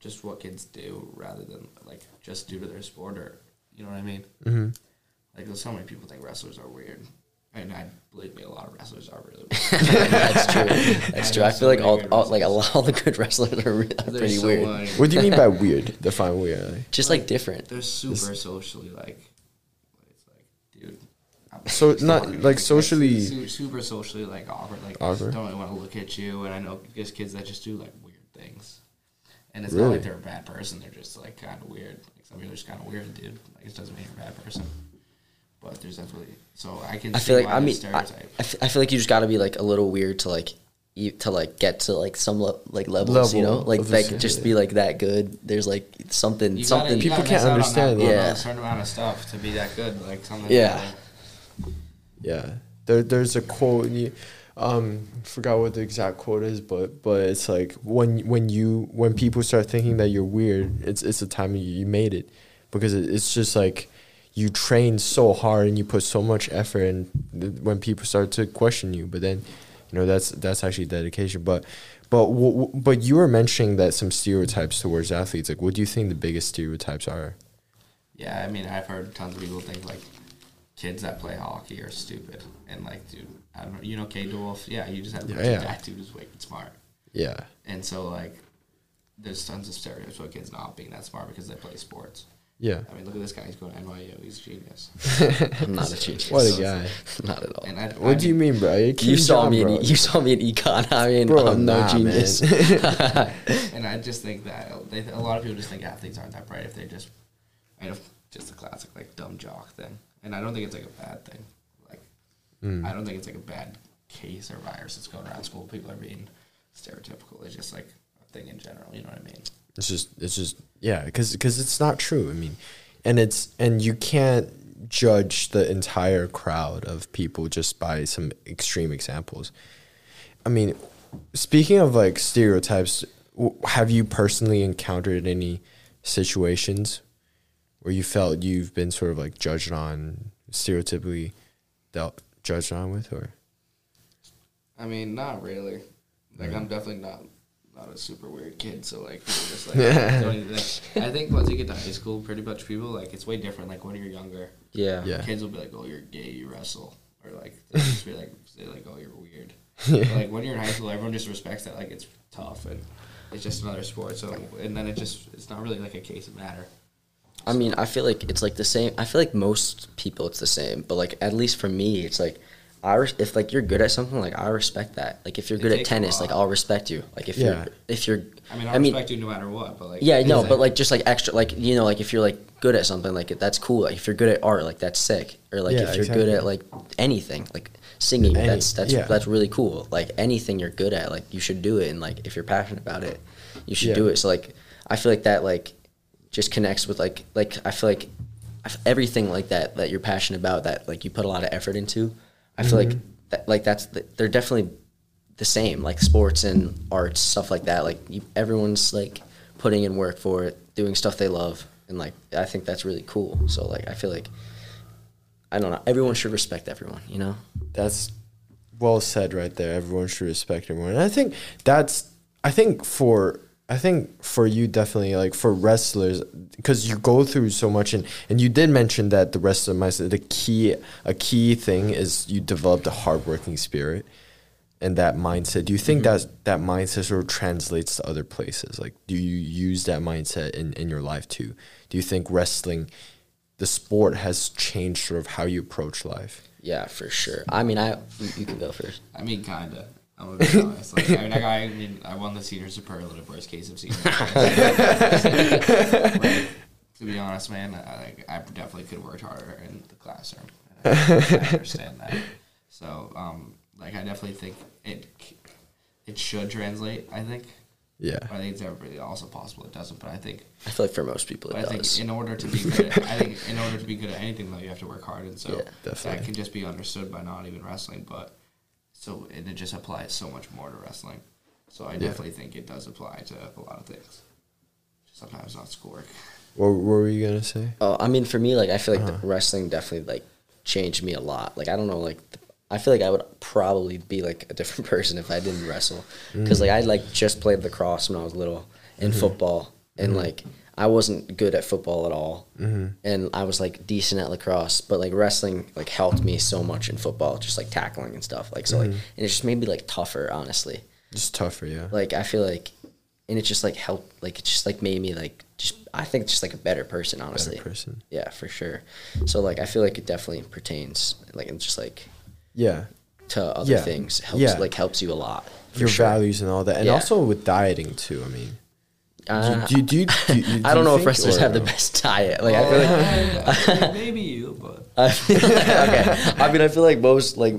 just what kids do rather than like just due to their sport or you know what I mean. Mm-hmm. Like there's so many people think wrestlers are weird, and I believe me, a lot of wrestlers are really weird. that's true. That's I true. know I so feel like all, all like a lot all the good wrestlers are, re- are pretty so, weird. like- What do you mean by weird? Define weird. Like. Just like different. They're super socially like. It's like, dude. I'm So, so not- weird. like, socially- su- super socially like awkward. Like Awkward? don't really want to look at you. And I know there's kids that just do like weird things. And it's Really? not like they're a bad person. They're just like kind of weird. Like some people are just kind of weird, dude. Like it doesn't mean you're a bad person. But there's definitely so I can. I see feel like why I the mean I, stereotype. I f- I feel like you just got to be like a little weird to like you, to like get to like some le- like levels, you know, like of like this- just be like that good. There's like something gotta- something. People can't miss out on understand, that, yeah. a certain amount of stuff to be that good. Like something. Yeah. Yeah, there there's a quote. You, um, forgot what the exact quote is, but but it's like when when you when people start thinking that you're weird, it's it's the time you, you made it, because it, it's just like you train so hard and you put so much effort, and th- when people start to question you, but then you know that's that's actually dedication. But but w- w- but you were mentioning that some stereotypes towards athletes. Like, what do you think the biggest stereotypes are? Yeah, I mean, I've heard tons of people think like kids that play hockey are stupid, and like, dude, I don't know, you know, K Wolf, yeah, you just have Yeah, yeah, yeah. that dude is wicked smart, Yeah, and so like, there's tons of stereotypes about kids not being that smart because they play sports. Yeah. I mean, look at this guy; he's going to NYU. He's a genius. I'm not a genius. What a guy. Not at all. And I, What I do you mean, bro? you Keep saw job, me. bro. In, you saw me in econ. I mean, Bro, I'm no nah, genius. And I just think that they, a lot of people just think athletes aren't that bright if they just, I know, just a classic like dumb jock thing. And I don't think it's like a bad thing. Like, Mm. I don't think it's like a bad case or virus that's going around school. People are being stereotypical. It's just like a thing in general. You know what I mean? It's just, it's just, yeah, because because it's not true. I mean, and it's, and you can't judge the entire crowd of people just by some extreme examples. I mean, speaking of like stereotypes, have you personally encountered any situations where you felt you've been sort of like judged on, stereotypically dealt judged on with, or? I mean, not really. Like, I'm definitely not not a super weird kid. So like, people just like, don't even think. I think once you get to high school, pretty much people like it's way different. Like when you're younger, yeah. Yeah. kids will be like, "Oh, you're gay, you wrestle," or like they'll just be like, say like, "Oh, you're weird." But, like when you're in high school, everyone just respects that. Like it's tough and it's just another sport. So and then it just it's not really like a case of matter. I mean, I feel like it's like the same. I feel like most people it's the same, but like at least for me, it's like I res- if like you're good at something, like I respect that. Like if you're It good at tennis, like. I'll respect you. Like if Yeah. you're if you're I mean, I, I mean- respect you no matter what. But like yeah, no, but like just like extra, like you know, like if you're like good at something, like that's cool. Like if you're good at art, like that's sick. Or like Yeah, if you're good at like anything, like singing, Any- that's that's yeah. that's really cool. Like anything you're good at, like you should do it. And like if you're passionate about it, you should Yeah. do it. So like I feel like that like just connects with like like I feel like everything like that that you're passionate about that like you put a lot of effort into. I feel like mm-hmm. that, like that's the, they're definitely the same like sports and arts stuff like that. Like you, everyone's like putting in work for it, doing stuff they love, and like I think that's really cool. So like I feel like I don't know. Everyone should respect everyone. You know. That's well said right there. Everyone should respect everyone. And I think that's I think for I think for you definitely like for wrestlers because you go through so much and and you did mention that the wrestler mindset the key a key thing is you developed a hardworking spirit and that mindset. Do you think mm-hmm. that that mindset sort of translates to other places? Like do you use that mindset in in your life too? Do you think wrestling the sport has changed sort of how you approach life? Yeah, for sure. I mean, I you, you can go first. I mean, kinda. I'm gonna be honest. Like, I mean, I, I mean, I won the senior superlative worst case of senior. like, to be honest, man, I, like, I definitely could have worked harder in the classroom. I, I understand that. So, um, like, I definitely think it it should translate. I think. Yeah. I think it's really also possible it doesn't, but I think I feel like for most people it I does. think in order to be good, at, I think in order to be good at anything though, you have to work hard, and so Yeah, that can just be understood by not even wrestling, but so and it just applies so much more to wrestling. So I definitely think it does apply to a lot of things. Sometimes not schoolwork. What, what were you gonna say? Oh, I mean, for me, like I feel like Uh-huh. the wrestling definitely like changed me a lot. Like I don't know, like th- I feel like I would probably be like a different person if I didn't wrestle, because mm. like I like just played lacrosse when I was little and mm-hmm. football, and mm-hmm. like I wasn't good at football at all, mm-hmm. and I was like decent at lacrosse, but like wrestling like helped me so much in football, just like tackling and stuff. Like so, like mm-hmm. and it just made me like tougher, honestly. Just tougher, yeah. Like I feel like, and it just like helped, like it just like made me like just I think just like a better person, honestly. person. Yeah, for sure. So like I feel like it definitely pertains like and just like Yeah. to other Yeah. things helps Yeah. like helps you a lot. Your sure. values and all that. And Yeah. also with dieting too, I mean. Uh, do, you- do, you- do, you- do I don't you know if wrestlers or have the best diet. Like I feel like maybe you, but I okay. I mean, I feel like most like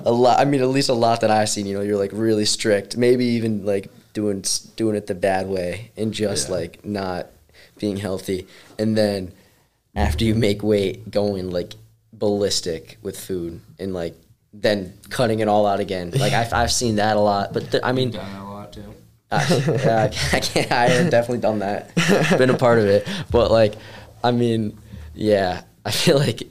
a lot. I mean, at least a lot that I've seen. You know, you're like really strict. Maybe even like doing doing it the bad way and just Yeah. like not being healthy. And then after you make weight, going like ballistic with food and like then cutting it all out again. Like I've I've seen that a lot. But th- I mean, done it a lot too. I, yeah, I can't, I can't. I have definitely done that. Been a part of it, but like, I mean, yeah. I feel like,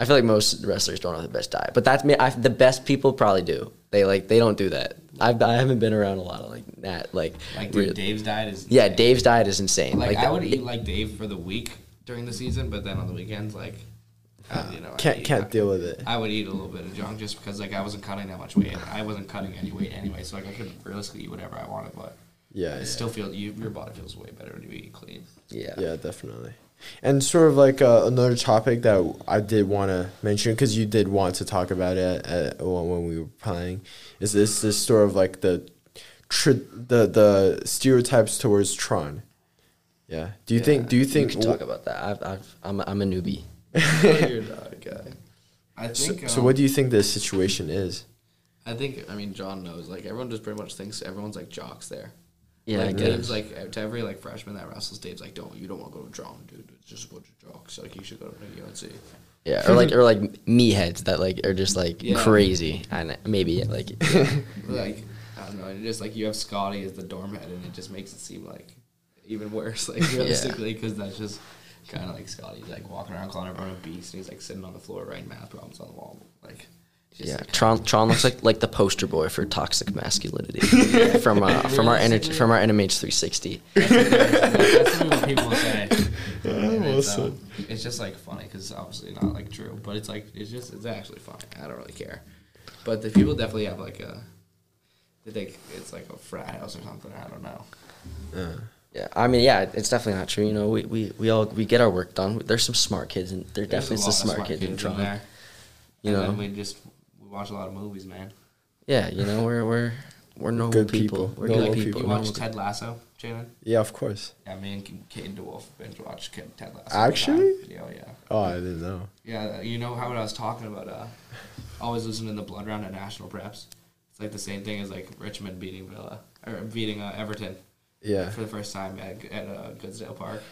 I feel like most wrestlers don't have the best diet, but that's me. I, the best people probably do. They like they don't do that. I've I haven't been around a lot of like that. Like, Like real- dude, Dave's diet is yeah, Dave's diet is insane. Like, Like, I that- would eat like Dave for the week during the season, but then on the weekends, like, uh, you know, Can't can't deal with it. I would eat a little bit of junk just because like I wasn't cutting that much weight. I wasn't cutting any weight anyway, so like I could realistically eat whatever I wanted. But Yeah, it yeah. still feel you your body feels way better when you eat clean. yeah, Yeah, definitely. And sort of like uh, another topic that I did want to mention because you did want to talk about it at, when when we were playing is this this sort of like the tr- the the stereotypes towards Tron. Yeah. Do you think? Do you think? can talk about that. I've, I've I'm I'm a newbie. You're not guy. I so, think. so um, what do you think the situation is? I think I mean John knows. Like everyone just pretty much thinks everyone's like jocks there. Yeah, like I Dave's like to every like freshman that wrestles. Dave's like, don't you don't want to go to John, dude. It's just a bunch of jocks. Like you should go to UNC. Yeah, or like or like me heads that like are just like Yeah. crazy and maybe like like I don't know, and just like you have Scotty as the dorm head, and it just makes it seem like even worse, like realistically, because that's just kind of like Scotty like walking around calling everyone a beast, and he's like sitting on the floor writing math problems on the wall, like. Just Yeah, like, Tron Tron looks like like the poster boy for toxic masculinity from uh, from our NH, from our NMH 360. that's what people say. And it's, um, it's just like funny because it's obviously not like true, but it's like it's just it's actually funny. I don't really care, but the people definitely have like a. They think it's like a frat house or something. I don't know. Uh, Yeah, I mean, yeah, it's definitely not true. You know, we, we, we all we get our work done. There's some smart kids, and there There's definitely a some lot smart, kids, in Tron. there. You and know, then we just we watch a lot of movies, man. yeah, you know, we're we're we're normal Good people. people. We're Normal good like, people. You watch Ted Lasso, Jalen? yeah, of course. Yeah, me and Kate DeWolf binge watch Ted Lasso. all the time. Actually? Yeah, yeah. Oh, I didn't know. Yeah, you know how I was talking about uh, always losing in the blood round at national preps. It's like the same thing as like Richmond beating Villa or beating uh, Everton Yeah. for the first time at at uh, Goodison Park.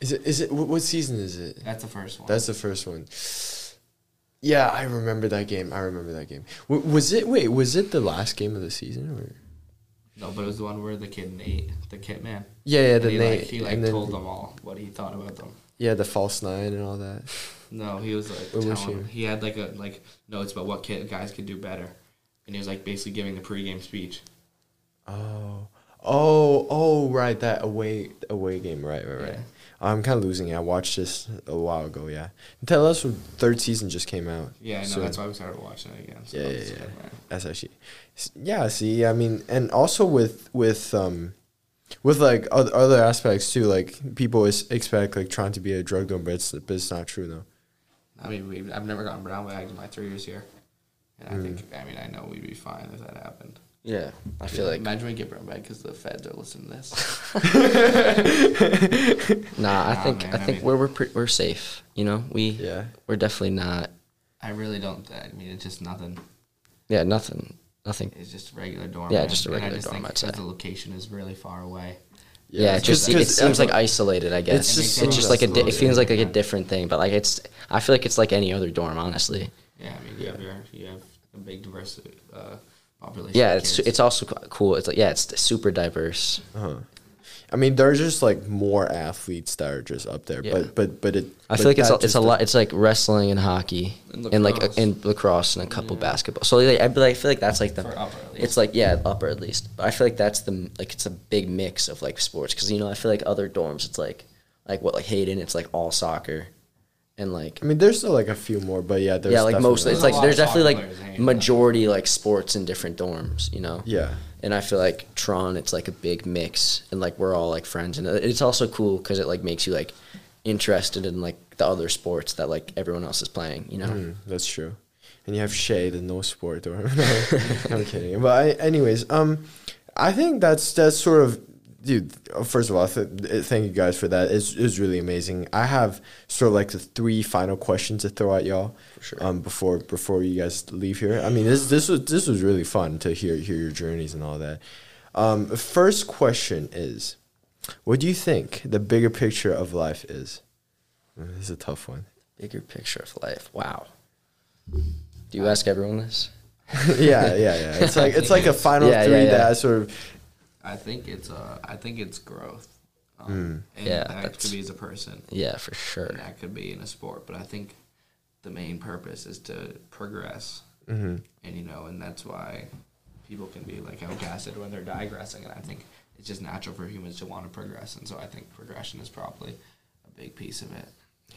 Is it? Is it? What, what season is it? That's the first one. That's the first one. Yeah, I remember that game. I remember that game. W- was it? Wait, was it the last game of the season? Or? no, but it was the one where the kid Nate, the kid man. Yeah, yeah. And The he, Nate, like, he like then, told them all what he thought about them. yeah, the false nine and all that. No, he was like What was telling, he? he had like a like notes about what kid, guys could do better, and he was like basically giving the pregame speech. Oh, oh, oh! Right, that away away game. Right, right, right. Yeah. I'm kind of losing. it. I watched this a while ago. Yeah, tell us, third season just came out. Yeah, I know So- that's why we started watching it again. So Yeah, yeah, yeah. That's actually, yeah. See, I mean, and also with with um, with like other, other aspects too. Like people is expect like trying to be a drug dealer, but it's but it's not true though. I mean, we I've never gotten brown bagged in my three years here, and I Mm. think I mean I know we'd be fine if that happened. Yeah, I feel like imagine we get brown bagged because the feds are listening to this. nah. I Nah, think man, I I think mean- we're we're pre- we're safe. You know, we Yeah. we're definitely not. I really don't. I mean, it's just nothing. Yeah, nothing, nothing. It's just a regular dorm. Yeah, man. just a And I regular just dorm, think I'd say. 'cause the location is really far away. Yeah, it just it seems like isolated. I guess It's it's just just, so just like a di- it isolated, feels like like a different thing. But like it's I feel like it's like any other dorm, honestly. Yeah, I mean, you have your you have a big diversity uh, population. Yeah, it's it's also cool. It's like yeah, it's super diverse. Uh-huh. I mean, there's just like more athletes that are just up there, Yeah. but but but it. I but feel like it's a, it's a lot. It's like wrestling and hockey And and, like lacrosse. and lacrosse and a couple Yeah. basketball. So like, I, like, I feel like that's like the For upper, at least. it's like yeah upper at least. But I feel like that's the like it's a big mix of like sports because you know I feel like other dorms it's like like what like Hayden it's like all soccer, and like I mean, there's still like a few more, but yeah, there's yeah like most definitely- it's like there's definitely soccer players in like Hayden, majority like sports in different dorms. You know. yeah. and I feel like Tron, it's like a big mix, and like we're all like friends, and it's also cool because it like makes you like interested in like the other sports that like everyone else is playing. You know, Mm, that's true. And you have Shay, the no sport dorm. I'm kidding. But I, anyways, um, I think that's that's sort of, dude. First of all, th- thank you guys for that. It's it's really amazing. I have sort of like the three final questions to throw at y'all. Sure. Um, before before you guys leave here. I mean, this this was this was really fun to hear hear your journeys and all that. Um, first question is, what do you think the bigger picture of life is? Uh, This is a tough one. bigger picture of life. Wow. Do you ask everyone this? yeah, yeah, yeah. It's like it's like a final Yeah, three yeah, that. I sort of I think it's uh I think it's growth. Um, and Yeah, that could be as a person, Yeah, for sure. and that could be in a sport. But I think the main purpose is to progress, mm-hmm. and you know, and that's why people can be like outgassed when they're digressing. And I think it's just natural for humans to want to progress, and so I think progression is probably a big piece of it.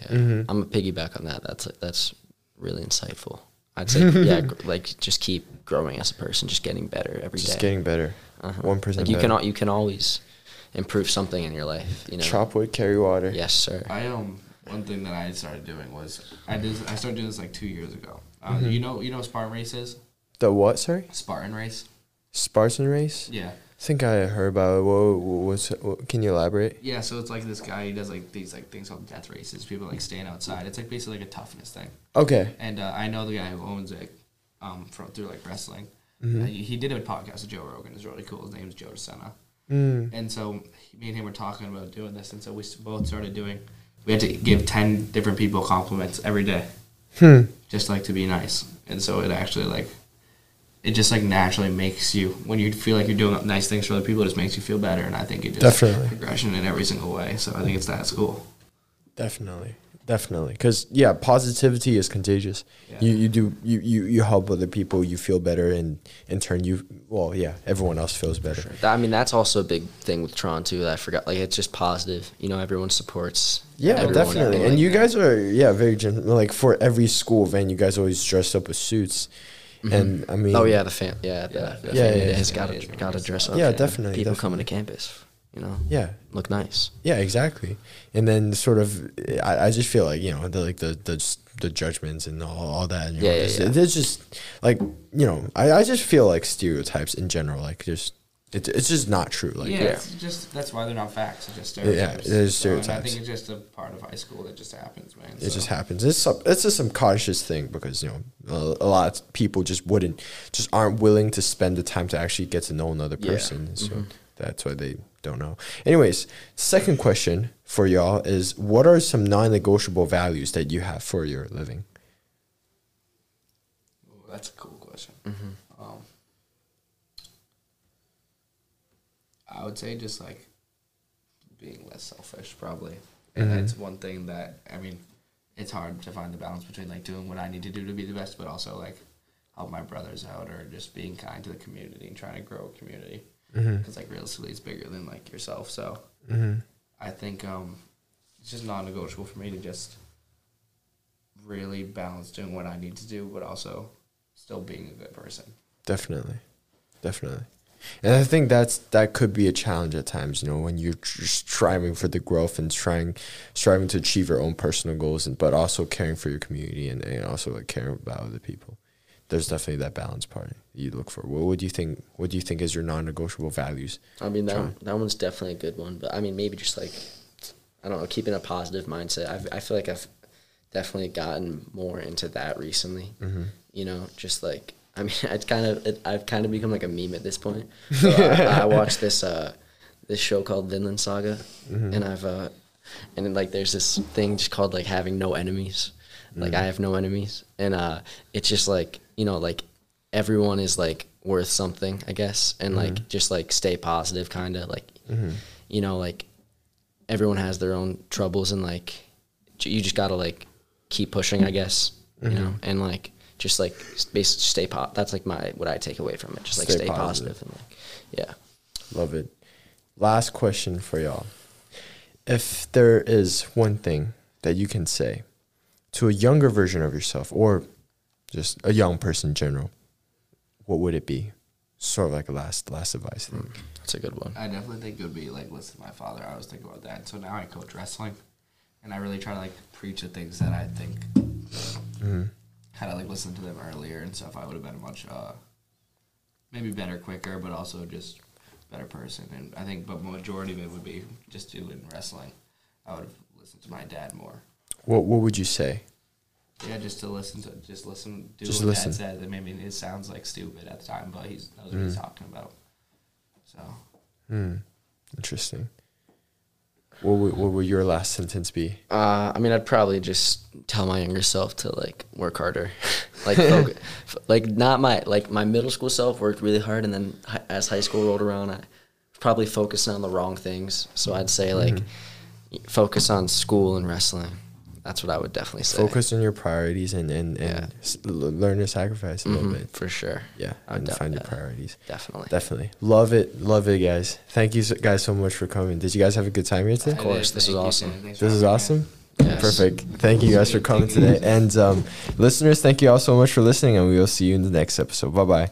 Yeah. Mhm. I'm a piggyback on that. That's that's really insightful. I'd say yeah, like just keep growing as a person, just getting better every day. just getting better. Uh-huh. one percent Like you can better. al- you can always improve something in your life. You know. Chop wood, carry water. Yes, sir. I um one thing that I started doing was I did I started doing this like two years ago. Uh, Mm-hmm. You know you know what Spartan race is The what? Sorry, Spartan race. Spartan race. Yeah. I think I heard about it. What, what's, what, can you elaborate? Yeah, so it's like this guy. He does like these like things called death races. People like stand outside. It's like basically like a toughness thing. Okay. And uh, I know the guy who owns it, um, from through like wrestling. Mm-hmm. Uh, he, he did a podcast with Joe Rogan. It's really cool. His name's Joe DeSena. Mm. And so me and him were talking about doing this, and so we both started doing. We had to give ten different people compliments every day, Hmm. just like to be nice. And so it actually like, it just like naturally makes you when you feel like you're doing nice things for other people, it just makes you feel better. And I think it just Definitely. progression in every single way. So I think it's that cool. Definitely. Definitely. Because yeah, positivity is contagious. Yeah. You you do you, you you help other people. You feel better, and in turn, you well yeah, everyone else feels better. Sure. I mean, that's also a big thing with Tron too. That I forgot. Like, it's just positive. You know, everyone supports. Yeah, everyone, definitely. everyone. And you guys are yeah very gen- like for every school event, you guys always dress up with suits, mm-hmm. and I mean oh yeah, the fam. Yeah, the, Yeah, the yeah, family yeah, yeah. got to got to dress up. Yeah, definitely, People definitely. coming to campus. You know, yeah look nice. yeah exactly. And then sort of I, I just feel like you know the like the the the judgments and all, all that. You Yeah, know, yeah, it's, yeah. it's just like you know I, I just feel like stereotypes in general like just it's it's just not true. Like yeah, yeah. it's just that's why they're not facts. It's just Yeah, stereotypes. it is So, and I think it's just a part of high school that just happens, man. It So, just happens. It's some, it's a subconscious thing because you know a, a lot of people just wouldn't just aren't willing to spend the time to actually get to know another Yeah. person. So Mhm. that's why they don't know. Anyways, second question for y'all is what are some non-negotiable values that you have for your living? Ooh, that's a cool question. Mm-hmm. Um, I would say just like being less selfish, probably. And Mhm. that's one thing that I mean, it's hard to find the balance between like doing what I need to do to be the best, but also like help my brothers out or just being kind to the community and trying to grow a community. Mm-hmm. Because like realistically, it's bigger than like yourself. So Mm-hmm. I think um, it's just non-negotiable for me to just really balance doing what I need to do, but also still being a good person. Definitely, definitely, and I think that's that could be a challenge at times. You know, when you're tr- striving for the growth and trying, striving to achieve your own personal goals, and but also caring for your community and, and also like caring about other people. There's definitely that balance part you look for. What would you think? What do you think is your non-negotiable values? I mean that that one's definitely a good one, but I mean maybe just like I don't know, keeping a positive mindset. I've, I feel like I've definitely gotten more into that recently. Mm-hmm. You know, just like I mean, it's kind of it, I've kind of become like a meme at this point. So I, I watched this uh this show called Vinland Saga, Mm-hmm. and I've uh and then, like there's this thing just called like having no enemies. Like I have no enemies, and uh it's just like you know like everyone is like worth something, I guess, and like mm-hmm. just like stay positive, kind of like mm-hmm. you know like everyone has their own troubles and like you just gotta like keep pushing i guess you know mm-hmm. and like just like basically stay po- that's like my what i take away from it just like Stay stay, positive. positive. and like yeah Love it. Last question for y'all. If there is one thing that you can say to a younger version of yourself or just a young person in general, what would it be? Sort of like a last last advice thing. that's a good one I definitely think it would be like listen to my father. I always think about that. So now I coach wrestling, and I really try to like preach the things that I think. Had I like listened to them earlier and stuff, I would have been a much uh, maybe better, quicker, but also just better person. And I think, but majority of it would be just doing wrestling. I would have listened to my dad more. What what would you say? Yeah, just to listen to, just listen, do Just what listen. dad said. I mean, it sounds like stupid at the time, but he's knows what he's talking about. So. Hmm. Interesting. What would, what would your last sentence be? uh i mean i'd probably just tell my younger self to like work harder like foc- f- like not my like my middle school self worked really hard and then hi- as high school rolled around i was probably focusing on the wrong things so i'd say like focus on school and wrestling that's what i would definitely say Focus on your priorities and and, and Yeah. s- l- learn to sacrifice a little Mhm, bit. for sure Yeah, I and def- find your priorities. definitely Definitely. Love it. Love it, guys. Thank you so- guys so much for coming. Did you guys have a good time here today? Of course, this Thank was awesome. Sam. Thanks for This is awesome. Yes. Perfect. Thank you guys for coming today. And um, listeners, thank you all so much for listening, and we will see you in the next episode. Bye bye.